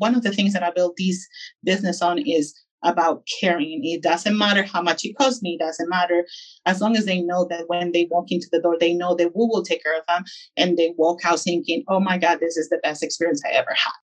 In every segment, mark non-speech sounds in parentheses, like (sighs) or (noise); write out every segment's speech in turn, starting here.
one of the things that I built this business on is about caring. It doesn't matter how much it costs me, it doesn't matter as long as they know that when they walk into the door, they know that we will take care of them and they walk out thinking, oh my God, this is the best experience I ever had.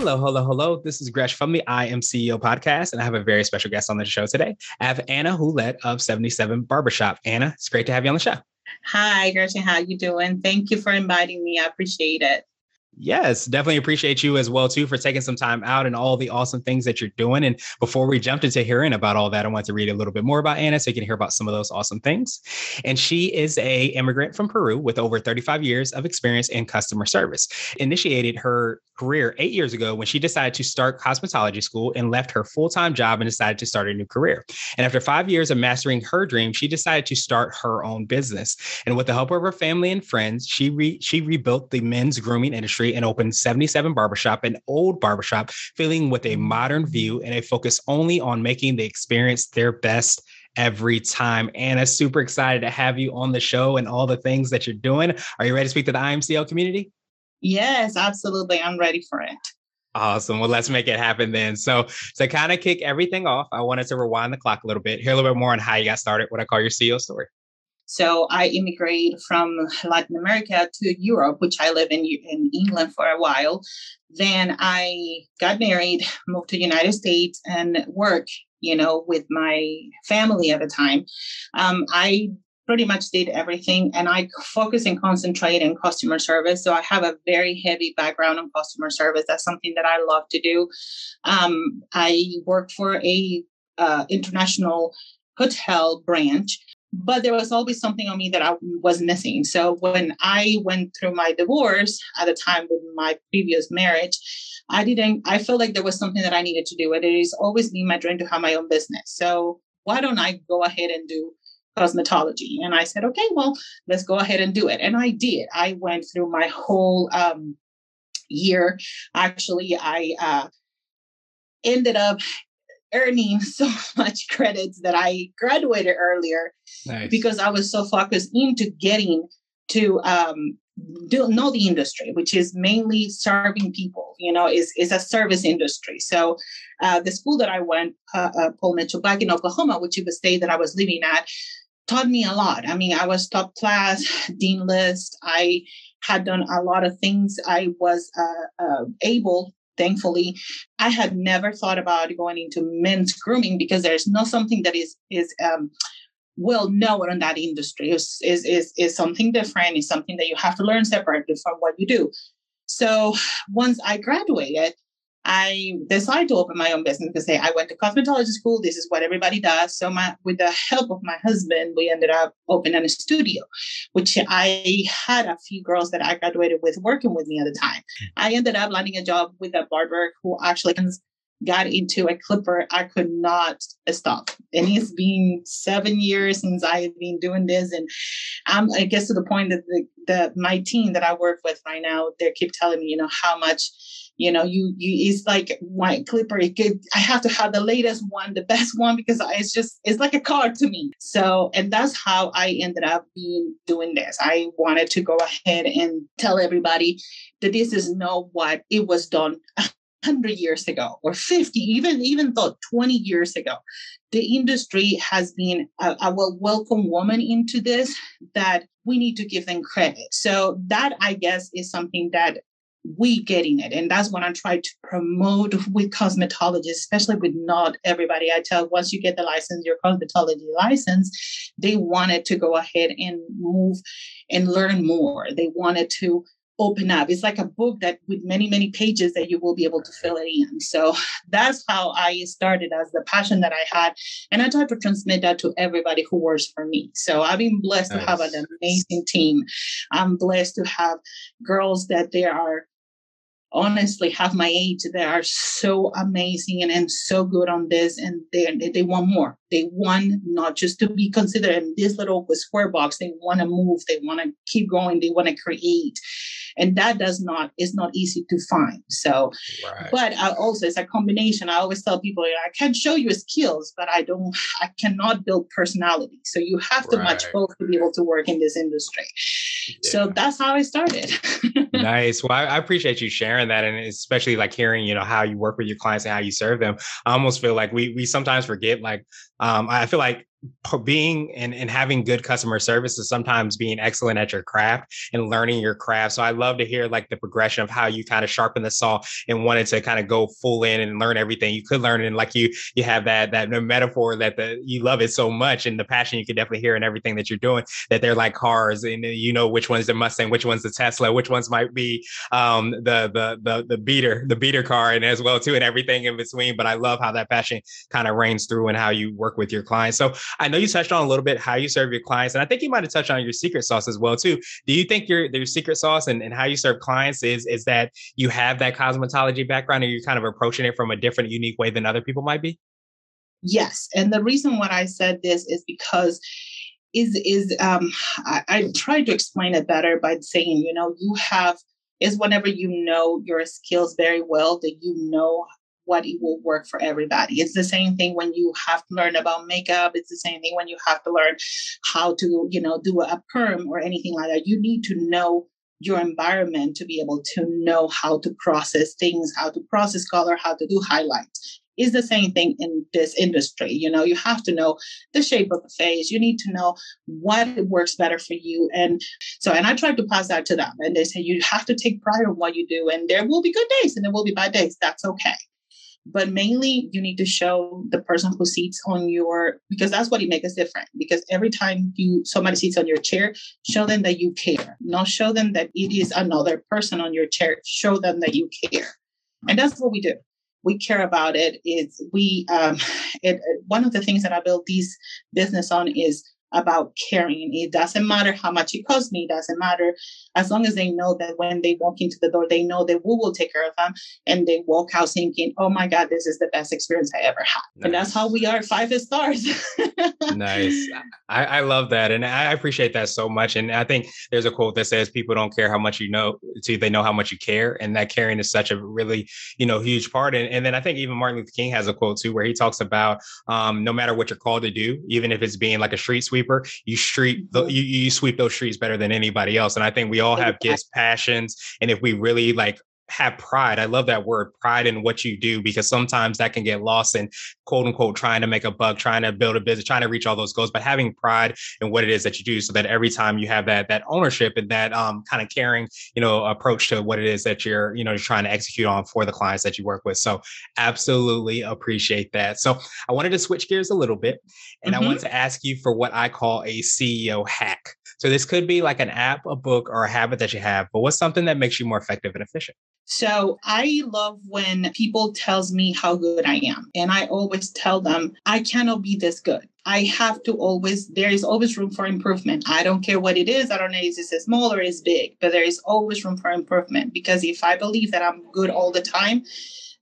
Hello, hello, hello. This is Gresh from the I Am CEO podcast, and I have a very special guest on the show today. I have Anna Hulett of 77 Barbershop. Anna, it's great to have you on the show. Hi, Gretchen. How you doing? Thank you for inviting me. I appreciate it. Yes, definitely appreciate you as well too for taking some time out and all the awesome things that you're doing. And before we jumped into hearing about all that, I want to read a little bit more about Anna so you can hear about some of those awesome things. And she is a immigrant from Peru with over 35 years of experience in customer service. Initiated her career eight years ago when she decided to start cosmetology school and left her full-time job and decided to start a new career. And after five years of mastering her dream, she decided to start her own business. And with the help of her family and friends, she re- she rebuilt the men's grooming industry and opened 77 Barbershop, an old barbershop, filling with a modern view and a focus only on making the experience their best every time. Anna, super excited to have you on the show and all the things that you're doing. Are you ready to speak to the I Am CEO community? Yes, absolutely. I'm ready for it. Awesome. Well, let's make it happen then. So, to kind of kick everything off, I wanted to rewind the clock a little bit, hear a little bit more on how you got started, what I call your CEO story. So I immigrated from Latin America to Europe, which I live in in England for a while. Then I got married, moved to the United States, and worked, you know, with my family at the time. Um, I pretty much did everything and I focus and concentrate in customer service. So I have a very heavy background in customer service. That's something that I love to do. Um, I work for a uh, international hotel branch but there was always something on me that I was missing. So when I went through my divorce at the time with my previous marriage, I didn't, I felt like there was something that I needed to do. And it has always been my dream to have my own business. So why don't I go ahead and do cosmetology? And I said, okay, well, let's go ahead and do it. And I did. I went through my whole um, year. Actually, I, uh, ended up earning (laughs) so much credits that I graduated earlier nice. because I was so focused into getting to um, do, know the industry, which is mainly serving people. You know, is is a service industry. So, uh, the school that I went, uh, uh, Paul Mitchell, back in Oklahoma, which is the state that I was living at, taught me a lot. I mean, I was top class, (laughs) dean list. I had done a lot of things. I was uh, uh, able thankfully i had never thought about going into men's grooming because there's not something that is is um, well known in that industry. Is, is is is something different. Is something that you have to learn separately from what you do. So once i graduated I decided to open my own business because hey, I went to cosmetology school. This is what everybody does. So my, with the help of my husband, we ended up opening a studio, which I had a few girls that I graduated with working with me at the time. I ended up landing a job with a barber who actually got into a clipper I could not stop. And it's been seven years since I've been doing this. And I'm, I guess to the point that the, the my team that I work with right now, they keep telling me, you know, how much you know you you it's like white clipper. It could, i have to have the latest one the best one because it's just it's like a car to me. So and that's how i ended up being doing this. I wanted to go ahead and tell everybody that this is not what it was done 100 years ago or 50 even even though 20 years ago. The industry has been a, a welcome woman into this that we need to give them credit. So that i guess is something that we getting it. And that's what i try to promote with cosmetologists especially with not everybody. I tell once you get the license your cosmetology license they wanted to go ahead and move and learn more. They wanted to open up. It's like a book that with many many pages that you will be able to fill it in. So that's how i started as the passion that i had. And i try to transmit that to everybody who works for me. So i've been blessed nice. to have an amazing team. I'm blessed to have girls that they are honestly have my age that are so amazing and, and so good on this. And they, they want more. They want not just to be considered in this little square box. They want to move. They want to keep going. They want to create and that does not is not easy to find. So right. but I also it's a combination. I always tell people i can show you skills but i don't i cannot build personality. So you have to right. match both to be able to work in this industry. Yeah. so that's how i started. (laughs) Nice. Well I, I appreciate you sharing that and especially like hearing you know how you work with your clients and how you serve them. I almost feel like we we sometimes forget like um, I feel like being and, and having good customer service is sometimes being excellent at your craft and learning your craft. So I love to hear like the progression of how you kind of sharpen the saw and wanted to kind of go full in and learn everything you could learn. And like you, you have that that metaphor that the you love it so much and the passion you could definitely hear in everything that you're doing. That they're like cars and you know which one's the Mustang, which one's the Tesla, which ones might be um, the the the the beater, the beater car, and as well too, and everything in between. But I love how that passion kind of reigns through and how you work with your clients. So I know you touched on a little bit how you serve your clients, and I think you might have touched on your secret sauce as well too. Do you think your your secret sauce and, and how you serve clients is is that you have that cosmetology background, or you're kind of approaching it from a different, unique way than other people might be? Yes, and the reason why I said this is because is is um I, I tried to explain it better by saying you know you have is whenever you know your skills very well that you know what it will work for everybody. It's the same thing when you have to learn about makeup. It's the same thing when you have to learn how to, you know, do a perm or anything like that. You need to know your environment to be able to know how to process things, how to process color, how to do highlights. Is the same thing in this industry. You know, you have to know the shape of the face. You need to know what works better for you. And so, and I tried to pass that to them. And they say you have to take pride in what you do. And there will be good days and there will be bad days. That's okay but mainly you need to show the person who sits on your because that's what it makes us different because every time you somebody sits on your chair show them that you care. Not show them that it is another person on your chair. Show them that you care. And that's what we do. We care about it. Is we um (sighs) it, one of the things that i built this business on is about caring. It doesn't matter how much it costs me. It doesn't matter as long as they know that when they walk into the door, they know that we will take care of them and they walk out thinking, oh my God, this is the best experience I ever had. Nice. And that's how we are five stars. nice. (laughs) I, I, love that. And I appreciate that so much. And I think there's a quote that says people don't care how much you know, to they know how much you care. And that caring is such a really, you know, huge part. And, and then I think even Martin Luther King has a quote too, where he talks about um, no matter what you're called to do, even if it's being like a street sweeper sweeper, you street the, mm-hmm. you, you sweep those streets better than anybody else. And I think we all have gifts, passions, and if we really like have pride. I love that word, pride in what you do, because sometimes that can get lost in quote unquote trying to make a buck, trying to build a business, trying to reach all those goals, but having pride in what it is that you do so that every time you have that that ownership and that um, kind of caring, you know, approach to what it is that you're, you know, you're trying to execute on for the clients that you work with. So absolutely appreciate that. So I wanted to switch gears a little bit and mm-hmm. I want to ask you for what I call a CEO hack. So this could be like an app, a book, or a habit that you have, but what's something that makes you more effective and efficient? So I love when people tells me how good I am. And I always tell them I cannot be this good. I have to always, there is always room for improvement. I don't care what it is. I don't know if it's small or it's big, but there is always room for improvement because if I believe that I'm good all the time,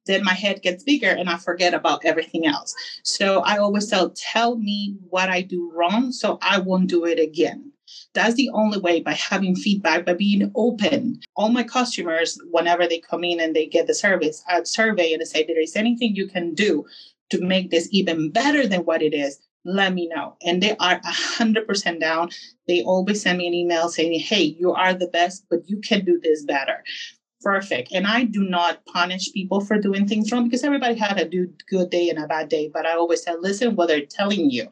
then my head gets bigger and I forget about everything else. So I always tell, tell me what I do wrong so I won't do it again. That's the only way by having feedback, by being open. All my customers, whenever they come in and they get the service, I survey and I say, there is anything you can do to make this even better than what it is, let me know. And they are 100% down. They always send me an email saying, hey, you are the best, but you can do this better. Perfect. And I do not punish people for doing things wrong because everybody had a good day and a bad day. But I always say, listen, what they're telling you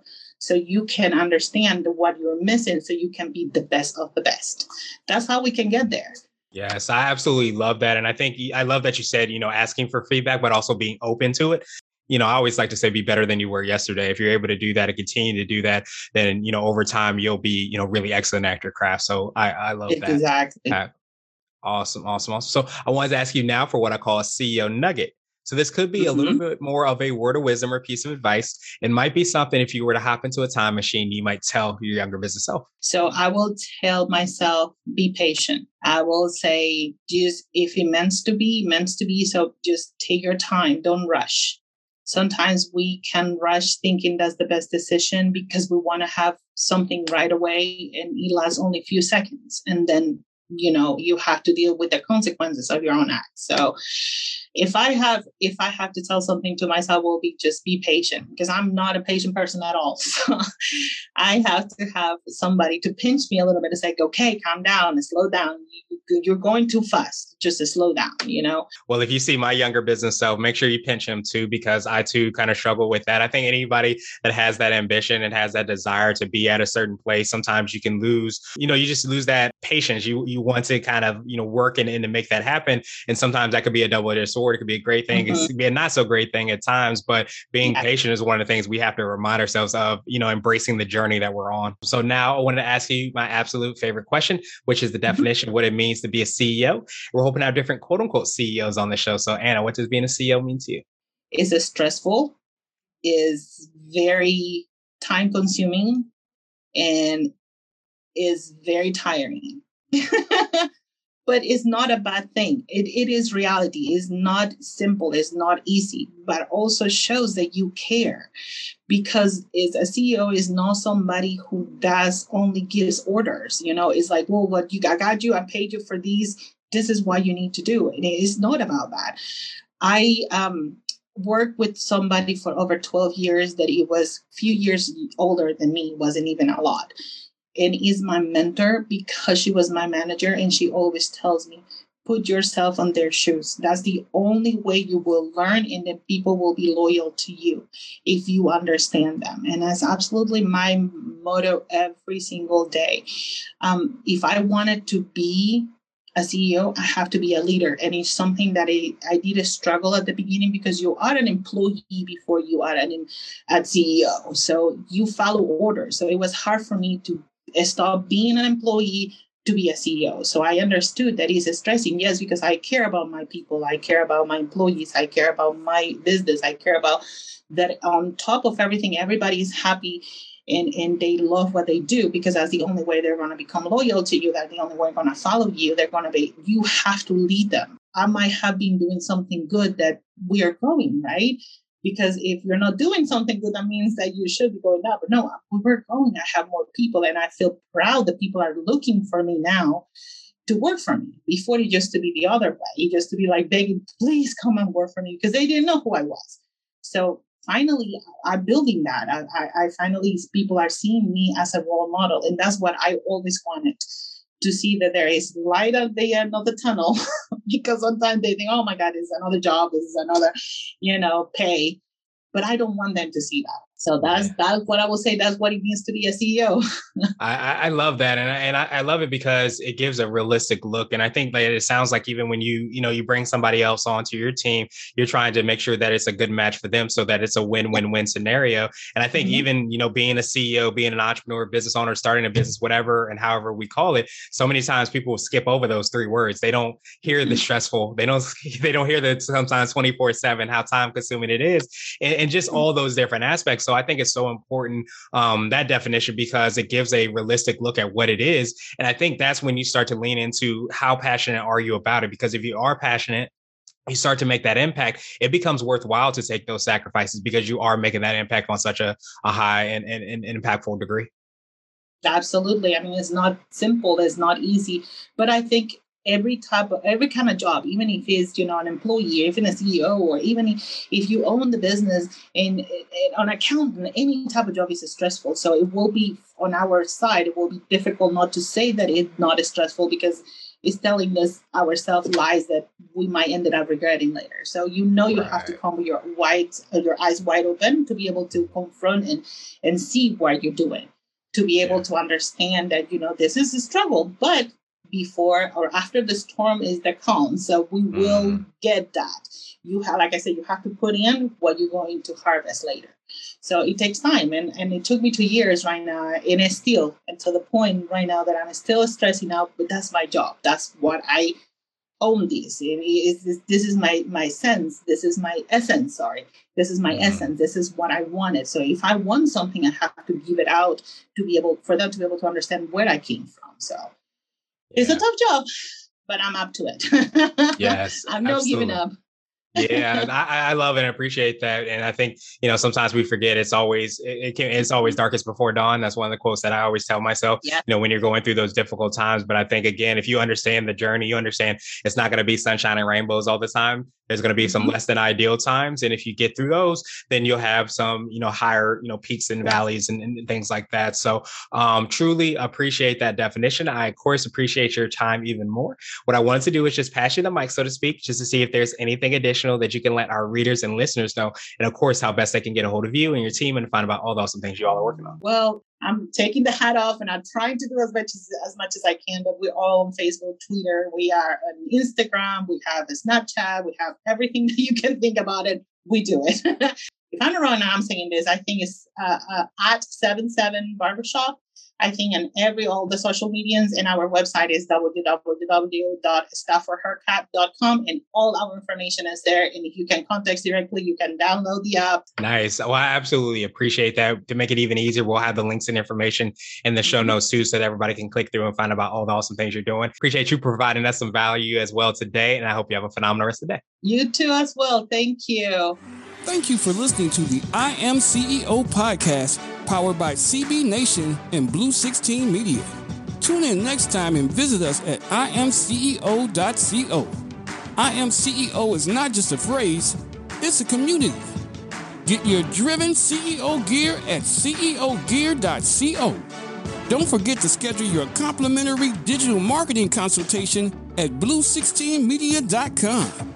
so you can understand what you're missing so you can be the best of the best. That's how we can get there. Yes, I absolutely love that. And I think I love that you said, you know, asking for feedback, but also being open to it. You know, I always like to say be better than you were yesterday. If you're able to do that and continue to do that, then, you know, over time you'll be, you know, really excellent at your craft. So I, I love that. Exactly. Awesome, awesome, awesome. So I wanted to ask you now for what I call a CEO nugget. So this could be mm-hmm. a little mm-hmm. bit more of a word of wisdom or piece of advice. It might be something if you were to hop into a time machine, you might tell your younger business self. So I will tell myself, be patient. I will say, just if it meant to be, meant to be. So just take your time. Don't rush. Sometimes we can rush thinking that's the best decision because we want to have something right away and it lasts only a few seconds. And then, you know, you have to deal with the consequences of your own act. So if I have if I have to tell something to myself, will be just be patient because I'm not a patient person at all. (laughs) So I have to have somebody to pinch me a little bit and say, okay, calm down and slow down. You're going too fast. Just to slow down, you know. Well, if you see my younger business self, make sure you pinch him too, because I too kind of struggle with that. I think anybody that has that ambition and has that desire to be at a certain place, sometimes you can lose, you know, you just lose that patience. You you want to kind of, you know, work and, and to make that happen. And sometimes that could be a double-edged sword it could be a great thing. Mm-hmm. It could be a not so great thing at times, but being yeah. patient is one of the things we have to remind ourselves of, you know, embracing the journey that we're on. So now I wanted to ask you my absolute favorite question, which is the mm-hmm. definition of what it means to be a CEO. We're hoping to have different quote unquote CEOs on the show. So Anna, what does being a CEO mean to you? Is it stressful? Is very time consuming and is very tiring. (laughs) but it's not a bad thing. It, it is reality. It's not simple. It's not easy, but also shows that you care because is a CEO is not somebody who does only gives orders. You know, it's like, well, what you I got you, I paid you for these. This is what you need to do. And it's not about that. I um worked with somebody for over 12 years that he was few years older than me, wasn't even a lot and is my mentor because she was my manager and she always tells me put yourself on their shoes that's the only way you will learn and that people will be loyal to you if you understand them and that's absolutely my motto every single day um, if i wanted to be a CEO, I have to be a leader. And it's something that I, I did a struggle at the beginning because you are an employee before you are an at CEO. So you follow orders. So it was hard for me to stop being an employee to be a CEO. So I understood that it's stressing, yes, because I care about my people, I care about my employees, I care about my business, I care about that on top of everything, everybody is happy and, and they love what they do because that's the only way they're going to become loyal to you. That's the only way they're going to follow you. They're going to be, you have to lead them. I might have been doing something good that we are growing, right? Because if you're not doing something good, that means that you should be going up. But no, we're growing. I have more people, and I feel proud that people are looking for me now to work for me. Before it used to be the other way. It used to be like begging, please come and work for me because they didn't know who I was. So finally, I'm building that. I, I, I finally, people are seeing me as a role model. And that's what I always wanted to see that there is light at the end of the tunnel (laughs) because sometimes they think, oh my God, it's another job, this is another, you know, pay. But I don't want them to see that. So that's yeah. that's what I will say. That's what it means to be a CEO. (laughs) I, I love that, and I, and I, love it because it gives a realistic look. And I think that it sounds like even when you you know you bring somebody else onto your team, you're trying to make sure that it's a good match for them, so that it's a win-win-win scenario. And I think mm-hmm. even you know being a CEO, being an entrepreneur, business owner, starting a business, whatever and however we call it, so many times people skip over those three words. They don't hear the mm-hmm. stressful. They don't (laughs) they don't hear that sometimes twenty four seven how time consuming it is, and, and just mm-hmm. all those different aspects. So I think it's so important um, that definition because it gives a realistic look at what it is. And I think that's when you start to lean into how passionate are you about it? Because if you are passionate, you start to make that impact, it becomes worthwhile to take those sacrifices because you are making that impact on such a, a high and, and, and impactful degree. Absolutely. I mean, it's not simple, it's not easy, but I think every type of every kind of job even if it's you know an employee even a ceo or even if you own the business and, and on accountant any type of job is stressful so it will be on our side it will be difficult not to say that it's not stressful because it's telling us ourselves lies that we might end up regretting later. So you know you right. have to come with your white uh, your eyes wide open to be able to confront and and see what you're doing, to be able yeah. to understand that you know this is a struggle, but before or after the storm is the calm. So we will mm. get that. You have, like I said, you have to put in what you're going to harvest later. So it takes time, and, and it took me two years right now, and it's still and to the point right now that I'm still stressing out. But that's my job. That's what I own this. This, this is my my sense. This is my essence. Sorry, this is my mm-hmm. essence. This is what I wanted. So if I want something, I have to give it out to be able for them to be able to understand where I came from. So yeah. it's a tough job, but I'm up to it. (laughs) yes, I'm not giving up yeah, I, I, love and appreciate that. And I think you know sometimes we forget it's always it, it can, it's always darkest before dawn. That's one of the quotes that I always tell myself. Yeah. You know when you're going through those difficult times. But I think again, if you understand the journey, you understand it's not going to be sunshine and rainbows all the time. There's going to be some mm-hmm. less than ideal times, and if you get through those, then you'll have some you know higher you know peaks and valleys and, and things like that. So um, truly appreciate that definition. I of course appreciate your time even more. What I wanted to do is just pass you the mic, so to speak, just to see if there's anything additional that you can let our readers and listeners know, and of course, how best they can get a hold of you and your team and find about all the awesome things you all are working on. Well, I'm taking the hat off and I'm trying to do as much as, as much as I can, but we're all on Facebook, Twitter, we are on Instagram, we have a Snapchat, we have everything (laughs) that you can think about it. We do it. (laughs) if I'm wrong I'm saying this, I think it's uh, uh, at 77 Barbershop. I think on every all the social medias and our website is www.staffordhaircut.com and all our information is there. And if you can contact directly, you can download the app. Nice. Well, I absolutely appreciate that. To make it even easier, we'll have the links and information in the show mm-hmm. notes too, so that everybody can click through and find about all the awesome things you're doing. Appreciate you providing us some value as well today. And I hope you have a phenomenal rest of the day. You too as well. Thank you. Thank you for listening to the I Am CEO podcast powered by CB Nation and Blue 16 Media. Tune in next time and visit us at imceo.co. I Am CEO is not just a phrase, it's a community. Get your driven CEO gear at ceogear.co. Don't forget to schedule your complimentary digital marketing consultation at blue16media.com.